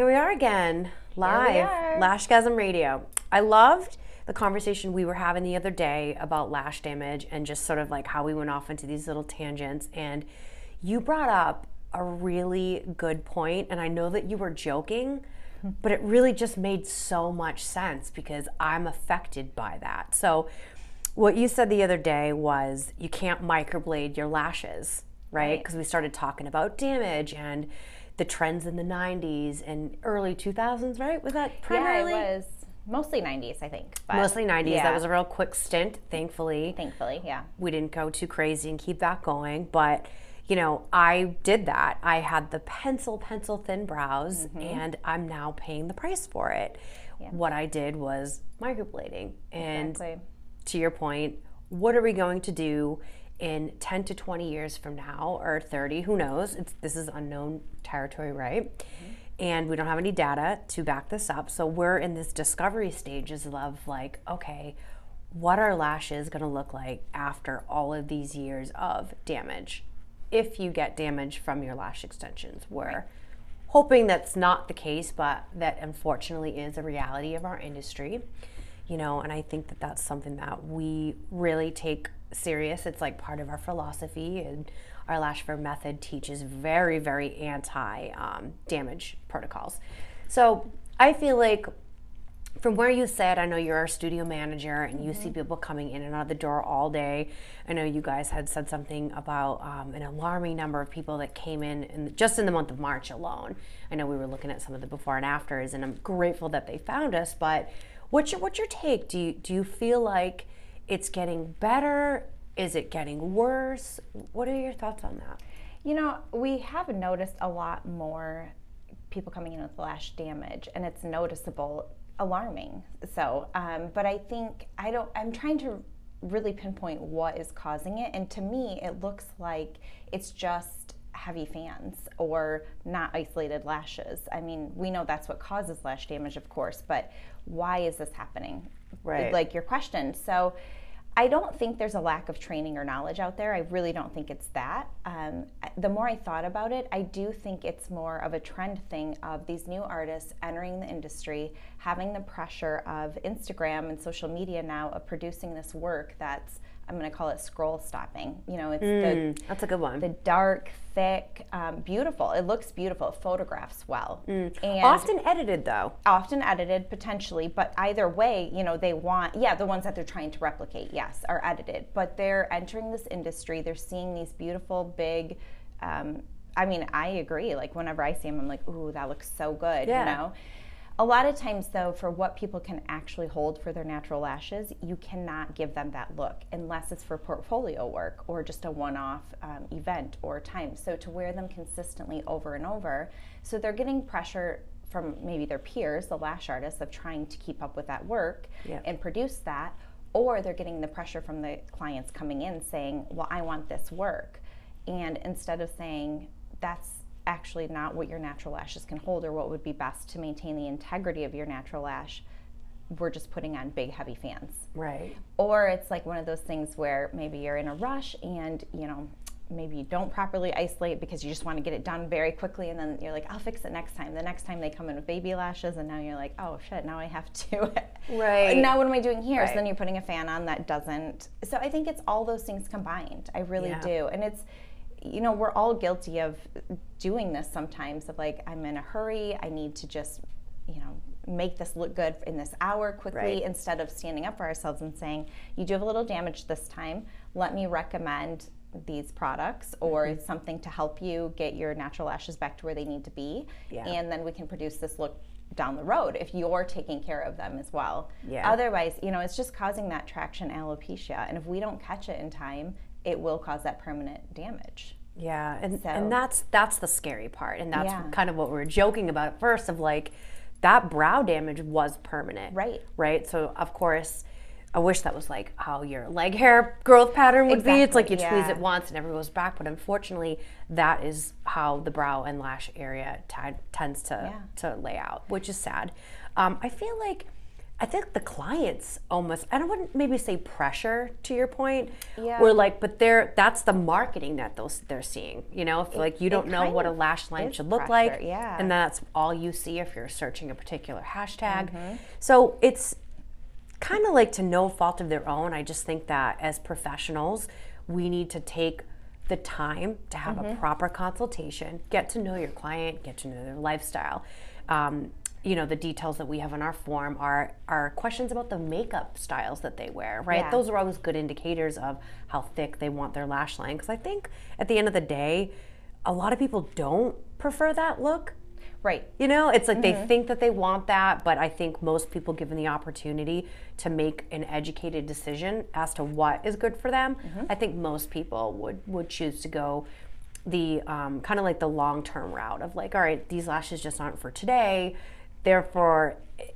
Here we are again, live, are. Lashgasm Radio. I loved the conversation we were having the other day about lash damage and just sort of like how we went off into these little tangents. And you brought up a really good point, and I know that you were joking, but it really just made so much sense because I'm affected by that. So, what you said the other day was you can't microblade your lashes, right? Right. Because we started talking about damage and the trends in the 90s and early 2000s, right? Was that primarily? Yeah, it was mostly 90s, I think. But Mostly 90s. Yeah, That was a real quick stint, thankfully. thankfully, yeah. We didn't go too crazy and keep that going. But, you know, I did that. I had the pencil, pencil thin brows, Mm-hmm. and I'm now paying the price for it. What I did was microblading. And Exactly. to your point, what are we going to do in 10 to 20 years from now or 30? Who knows? It's, this is unknown territory, right? Mm-hmm. And we don't have any data to back this up. So we're in this discovery stages of like, okay, what are lashes going to look like after all of these years of damage? If you get damage from your lash extensions, we're hoping that's not the case, but that unfortunately is a reality of our industry you know and i think that that's something that we really take serious it's like part of our philosophy and our lashfur method teaches very very anti um, damage protocols so i feel like from where you said, I know you're our studio manager and you see people coming in and out of the door all day. I know you guys had said something about um, an alarming number of people that came in, in just in the month of March alone. I know we were looking at some of the before and afters, and I'm grateful that they found us. But what's your what's your take? Do you do you feel like it's getting better? Is it getting worse? What are your thoughts on that? You know, we have noticed a lot more people coming in with lash damage, and it's noticeable, alarming. So, um, but I think I don't. I'm trying to really pinpoint what is causing it, and to me, it looks like it's just heavy fans or not isolated lashes. I mean, we know that's what causes lash damage, of course, but why is this happening? Right. Like your question. So. I don't think there's a lack of training or knowledge out there. I really don't think it's that. Um, the more I thought about it, I do think it's more of a trend thing of these new artists entering the industry, having the pressure of Instagram and social media now of producing this work that's, I'm going to call it scroll stopping. You know, it's the That's a good one. the dark, thick, um, beautiful. It looks beautiful. It photographs well. And Often edited though. often edited potentially but either way you know they want yeah the ones that they're trying to replicate yes are edited but they're entering this industry they're seeing these beautiful big um, i mean i agree like whenever i see them i'm like ooh that looks so good Yeah. you know a lot of times though for what people can actually hold for their natural lashes you cannot give them that look unless it's for portfolio work or just a one-off um, event or time so to wear them consistently over and over so they're getting pressure from maybe their peers the lash artists of trying to keep up with that work Yeah. and produce that or they're getting the pressure from the clients coming in saying well i want this work and instead of saying that's actually not what your natural lashes can hold or what would be best to maintain the integrity of your natural lash, we're just putting on big heavy fans. Right. Or it's like one of those things where maybe you're in a rush and, you know, maybe you don't properly isolate because you just want to get it done very quickly and then you're like, I'll fix it next time. The next time they come in with baby lashes and now you're like, oh shit, now I have to. Right. now what am I doing here? So then you're putting a fan on that doesn't. So I think it's all those things combined. I really Yeah. do. And it's, you know, we're all guilty of doing this sometimes of like, I'm in a hurry. I need to just, you know, make this look good in this hour quickly Right. instead of standing up for ourselves and saying, you do have a little damage this time. Let me recommend these products or Mm-hmm. something to help you get your natural lashes back to where they need to be. Yeah. And then we can produce this look down the road if you're taking care of them as well. Yeah. Otherwise, you know, it's just causing that traction alopecia. And if we don't catch it in time, it will cause that permanent damage. Yeah, and So- and that's that's the scary part, and that's Yeah. kind of what we were joking about at first of like that brow damage was permanent, Right. Right. So of course, I wish that was like how your leg hair growth pattern would be. It's like you Exactly, tweeze yeah. it once and it never goes back, but unfortunately, that is how the brow and lash area t- tends to Yeah. to lay out, which is sad. Um, I feel like I think the clients almost I don't want to maybe say pressure to your point. Yeah. Or like but they're that's the marketing that those they're seeing. You know, if like you don't know what a lash line should look pressure, like. yeah. And that's all you see if you're searching a particular hashtag. Mm-hmm. So it's kind of like to no fault of their own. I just think that as professionals, we need to take the time to have Mm-hmm. a proper consultation, get to know your client, get to know their lifestyle. Um, you know, the details that we have on our form are are questions about the makeup styles that they wear, right? Yeah. Those are always good indicators of how thick they want their lash line. Because I think at the end of the day, a lot of people don't prefer that look. Right. You know, it's like Mm-hmm. they think that they want that, but I think most people, given the opportunity to make an educated decision as to what is good for them, Mm-hmm. I think most people would would choose to go the um, kind of like the long term route of like, all right, these lashes just aren't for today, they're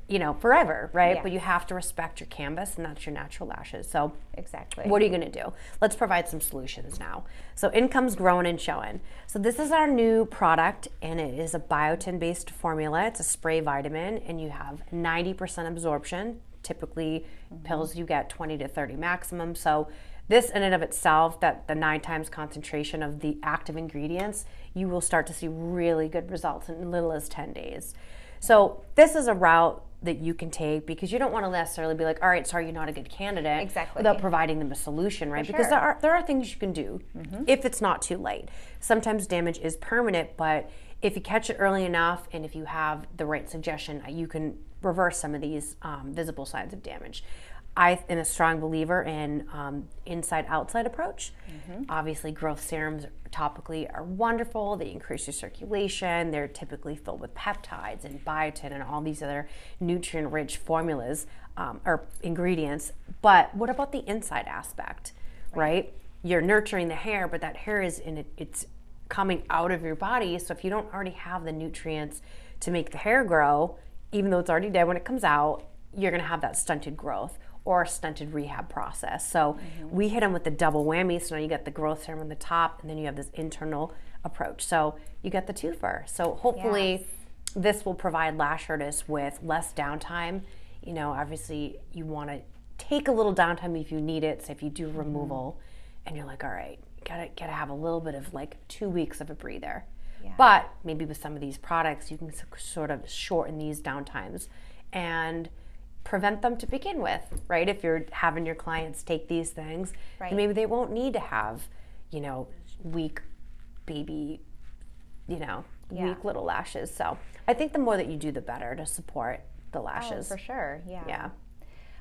you know forever, right? Yeah. But you have to respect your canvas, and that's your natural lashes. So Exactly. what are you going to do? Let's provide some solutions now. So, income's growing and showing. So, this is our new product, and it is a biotin based formula. It's a spray vitamin, and you have 90% absorption. Typically, mm-hmm. pills you get 20 to 30 maximum. So, this in and of itself, that the nine times concentration of the active ingredients, you will start to see really good results in little as 10 days. So, this is a route that you can take because you don't want to necessarily be like, all right, sorry, you're not a good candidate. Exactly. Without providing them a solution, right? Because there are there are things you can do if it's not too late. Sometimes damage is permanent, but if you catch it early enough and if you have the right suggestion, uh, you can reverse some of these um, visible signs of damage. I am a strong believer in um, inside outside approach. Obviously, growth serums topically are wonderful. They increase your circulation. They're typically filled with peptides and biotin and all these other nutrient rich formulas um, or ingredients. But what about the inside aspect, right? You're nurturing the hair, but that hair is in it, it's coming out of your body. So if you don't already have the nutrients to make the hair grow, even though it's already dead when it comes out, you're going to have that stunted growth or a stunted rehab process. So mm-hmm. we hit them with the double whammy. So now you got the growth serum on the top, and then you have this internal approach. So you get the twofer. So hopefully, this will provide lash artists with less downtime. You know, obviously, you want to take a little downtime if you need it. So if you do mm-hmm. removal, and you're like, all right, gotta gotta have a little bit of like two weeks of a breather. But maybe with some of these products, you can sort of shorten these downtimes and prevent them to begin with, right? If you're having your clients take these things, Right. maybe they won't need to have, you know, weak baby, you know, Yeah. weak little lashes. So I think the more that you do, the better to support the oh, lashes. Oh, lashes. for sure. Yeah. Yeah.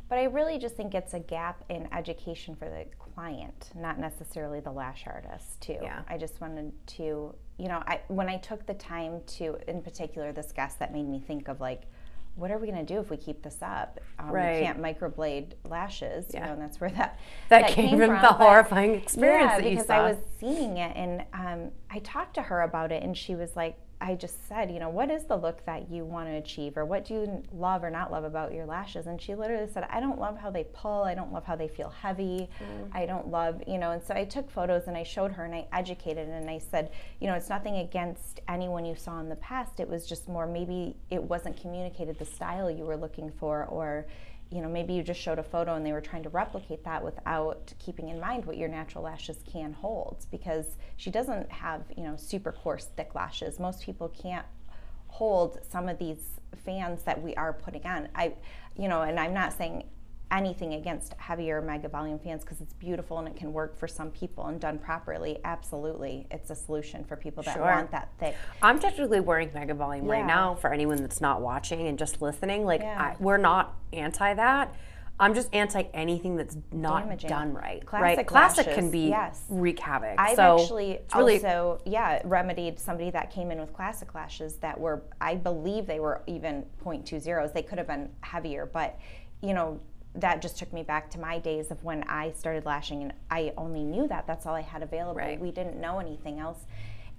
But I really just think it's a gap in education for the client, not necessarily the lash artist, too. Yeah. I just wanted to, you know, I when I took the time to, in particular, this guest that made me think of like, what are we going to do if we keep this up? Um, Right. We can't microblade lashes, you know, and that's where that That came from the but- horrifying experience yeah, that you because saw. I was seeing it, and um, I talked to her about it, and she was like, I just said, you know, what is the look that you want to achieve, or what do you love or not love about your lashes? And she literally said, I don't love how they pull. I don't love how they feel heavy. Mm. I don't love, you know. And so I took photos and I showed her and I educated and I said, you know, it's nothing against anyone you saw in the past. It was just more maybe it wasn't communicated the style you were looking for, or you know, maybe you just showed a photo and they were trying to replicate that without keeping in mind what your natural lashes can hold because she doesn't have, you know, super coarse, thick lashes. Most people can't hold some of these fans that we are putting on. I, you know, and I'm not saying anything against heavier mega volume fans because it's beautiful and it can work for some people and done properly. Absolutely, it's a solution for people that Sure. want that thick. I'm technically wearing mega volume right now for anyone that's not watching and just listening. Like, Yeah. I, we're not anti that. I'm just anti anything that's not Damaging. done right. Classic right? Classic can be yes. wreak havoc. I've so actually really also, yeah, remedied somebody that came in with classic lashes that were, I believe they were even 0.20s. They could have been heavier, but, you know, that just took me back to my days of when I started lashing and I only knew that. That's all I had available. Right. We didn't know anything else.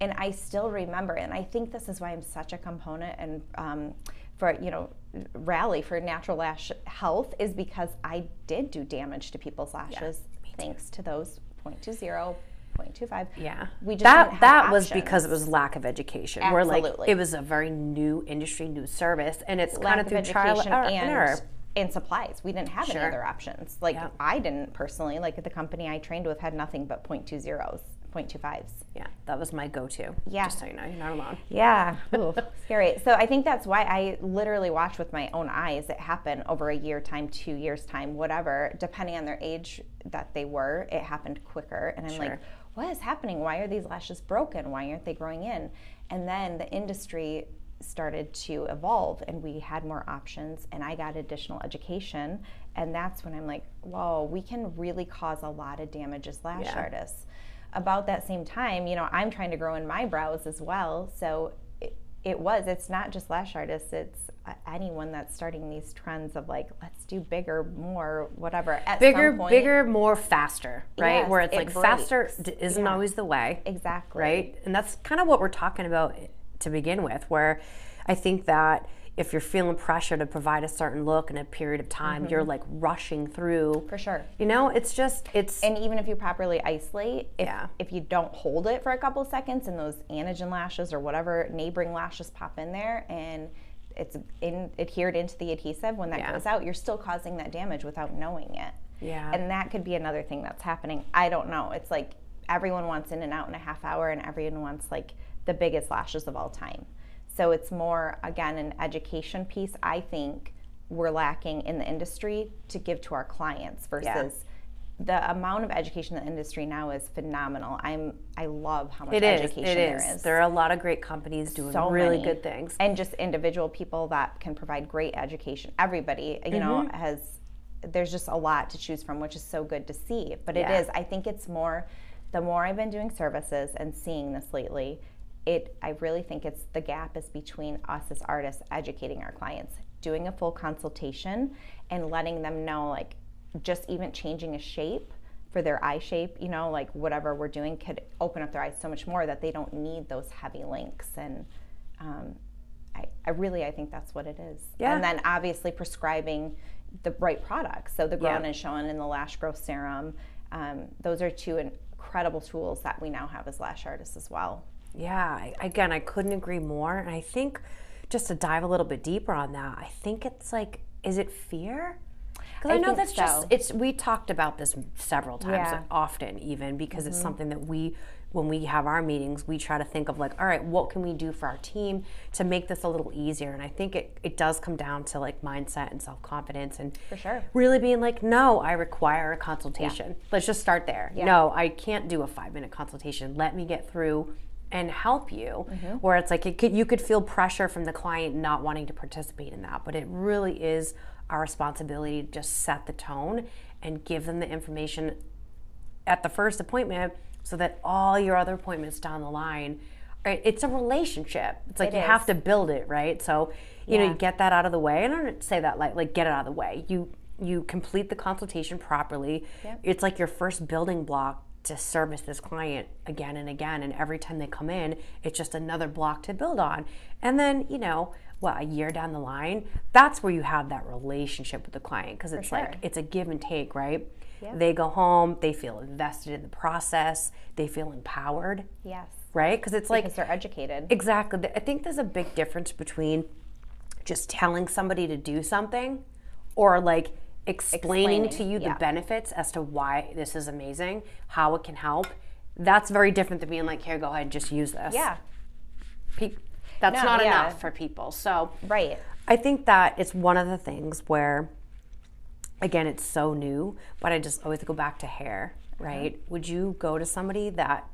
And I still remember, and I think this is why I'm such a component and um, for, you know, rally for natural lash health is because I did do damage to people's lashes thanks to those 0.20, 0.25. Yeah, We just that that was because it was lack of education. Where like Absolutely. it was a very new industry, new service, and it's kind Lack of of through trial and and error. And supplies. We didn't have Sure. any other options. Like Yeah. I didn't personally. Like the company I trained with had nothing but 0.20s, 0.25s. Yeah, that was my go-to. Yeah. Just so you know, you're not alone. Yeah, Ooh, scary. So I think that's why I literally watched with my own eyes it happen over a year time, two years time, whatever, depending on their age that they were. It happened quicker, and I'm Sure. like, what is happening? Why are these lashes broken? Why aren't they growing in? And then the industry started to evolve and we had more options and I got additional education and that's when I'm like, whoa, we can really cause a lot of damage as lash Yeah. artists about that same time, you know, I'm trying to grow in my brows as well. So it, it was, it's not just lash artists, it's anyone that's starting these trends of like, let's do bigger, more, whatever. At Bigger, some point, bigger, more faster, right? Yes, Where it's it like faster breaks. d- isn't Yeah. always the way. Exactly. right? And that's kind of what we're talking about to begin with, where I think that if you're feeling pressure to provide a certain look in a period of time, you're like rushing through. Mm-hmm. For sure. You know, it's just, it's, And even if you properly isolate, if, Yeah. if you don't hold it for a couple seconds and those anagen lashes or whatever neighboring lashes pop in there and it's in, adhered into the adhesive, when that Yeah. goes out, you're still causing that damage without knowing it. yeah. And that could be another thing that's happening. I don't know. It's like everyone wants in and out in a half hour, and everyone wants like the biggest lashes of all time. So it's more, again, an education piece, I think we're lacking in the industry to give to our clients versus. The amount of education in the industry now is phenomenal. I'm I love how much it is, education it there is. is. There are a lot of great companies doing So really many. good things. and just individual people that can provide great education. Everybody, you know, Mm-hmm. has there's just a lot to choose from, which is so good to see. But Yeah. it is, I think it's more the more I've been doing services and seeing this lately, it I really think it's the gap is between us as artists educating our clients, doing a full consultation and letting them know like just even changing a shape for their eye shape, you know, like whatever we're doing could open up their eyes so much more that they don't need those heavy links and um, I, I really I think that's what it is. Yeah. And then obviously prescribing the right products. So the Yeah. Grown and Shown and the Lash Growth Serum. Um, those are two incredible tools that we now have as lash artists as well. Yeah, again, I couldn't agree more. And I think just to dive a little bit deeper on that, I think it's like, is it fear? Because I, I know that's just it's. We talked about this several times, Yeah. Mm-hmm. often even because it's something that we, when we have our meetings, we try to think of like, all right, what can we do for our team to make this a little easier? And I think it it does come down to like mindset and self confidence and For sure. really being like, no, I require a consultation. Let's just start there. No, I can't do a five minute consultation. Let me get through and help you. Mm-hmm. Where it's like it could, you could feel pressure from the client not wanting to participate in that, but it really is our responsibility to just set the tone and give them the information at the first appointment so that all your other appointments down the line it's a relationship it's like It you is. have to build it right so you know you get that out of the way and i don't say that like like get it out of the way you you complete the consultation properly Yep. it's like your first building block to service this client again and again and every time they come in it's just another block to build on and then you know what a year down the line that's where you have that relationship with the client because it's like it's a give and take right Yep. they go home they feel invested in the process they feel empowered Yes. right because it's like Because they're educated. exactly i think there's a big difference between just telling somebody to do something or like explaining, Explaining, to you yeah. the benefits as to why this is amazing how it can help that's very different than being like here go ahead just use this yeah. Pe- that's No, not yeah. enough for people so Right. I think that it's one of the things where, again, it's so new, but I just always go back to hair, uh-huh. right? Would you go to somebody that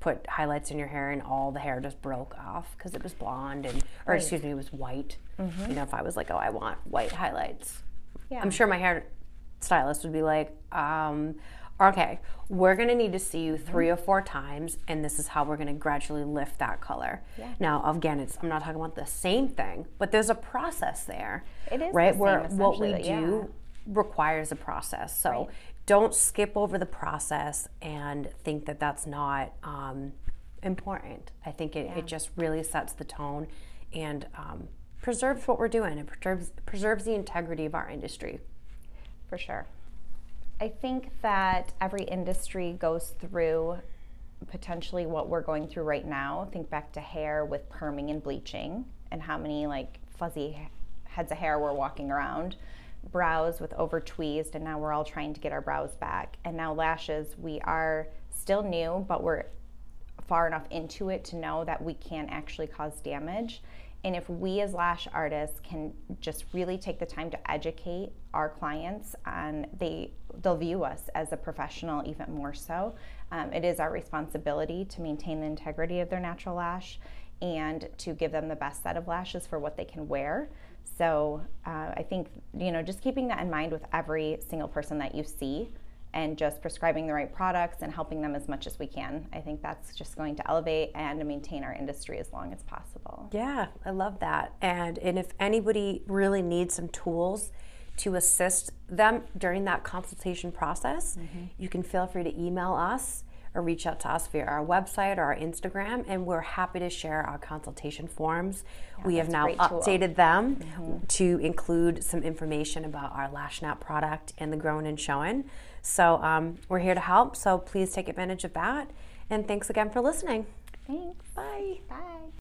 put highlights in your hair and all the hair just broke off because it was blonde and, or excuse me, it was white? Mm-hmm. You know, if I was like, oh, I want white highlights, Yeah. I'm sure my hair stylist would be like, um, okay, we're gonna need to see you three or four times, and this is how we're gonna gradually lift that color. Now, again, it's I'm not talking about the same thing, but there's a process there. It is the right same, where what we essentially, yeah. do requires a process. So don't skip over the process and think that that's not um, important. I think it, it just really sets the tone and um, preserves what we're doing. It preserves preserves the integrity of our industry. For sure. I think that every industry goes through potentially what we're going through right now. Think back to hair with perming and bleaching and how many like fuzzy heads of hair were walking around. Brows with over tweezed, and now we're all trying to get our brows back. And now lashes, we are still new, but we're far enough into it to know that we can actually cause damage. And if we as lash artists can just really take the time to educate our clients, and they they'll view us as a professional even more so. Um, it is our responsibility to maintain the integrity of their natural lash and to give them the best set of lashes for what they can wear. So uh, I think you know just keeping that in mind with every single person that you see and just prescribing the right products and helping them as much as we can. I think that's just going to elevate and maintain our industry as long as possible. Yeah, I love that. And and if anybody really needs some tools to assist them during that consultation process, mm-hmm. you can feel free to email us or reach out to us via our website or our Instagram, and we're happy to share our consultation forms. Yeah, we have now updated them mm-hmm. to include some information about our LashNap product and the Growing and Showing. So um, we're here to help. So please take advantage of that. And thanks again for listening. Thanks. Bye. Bye.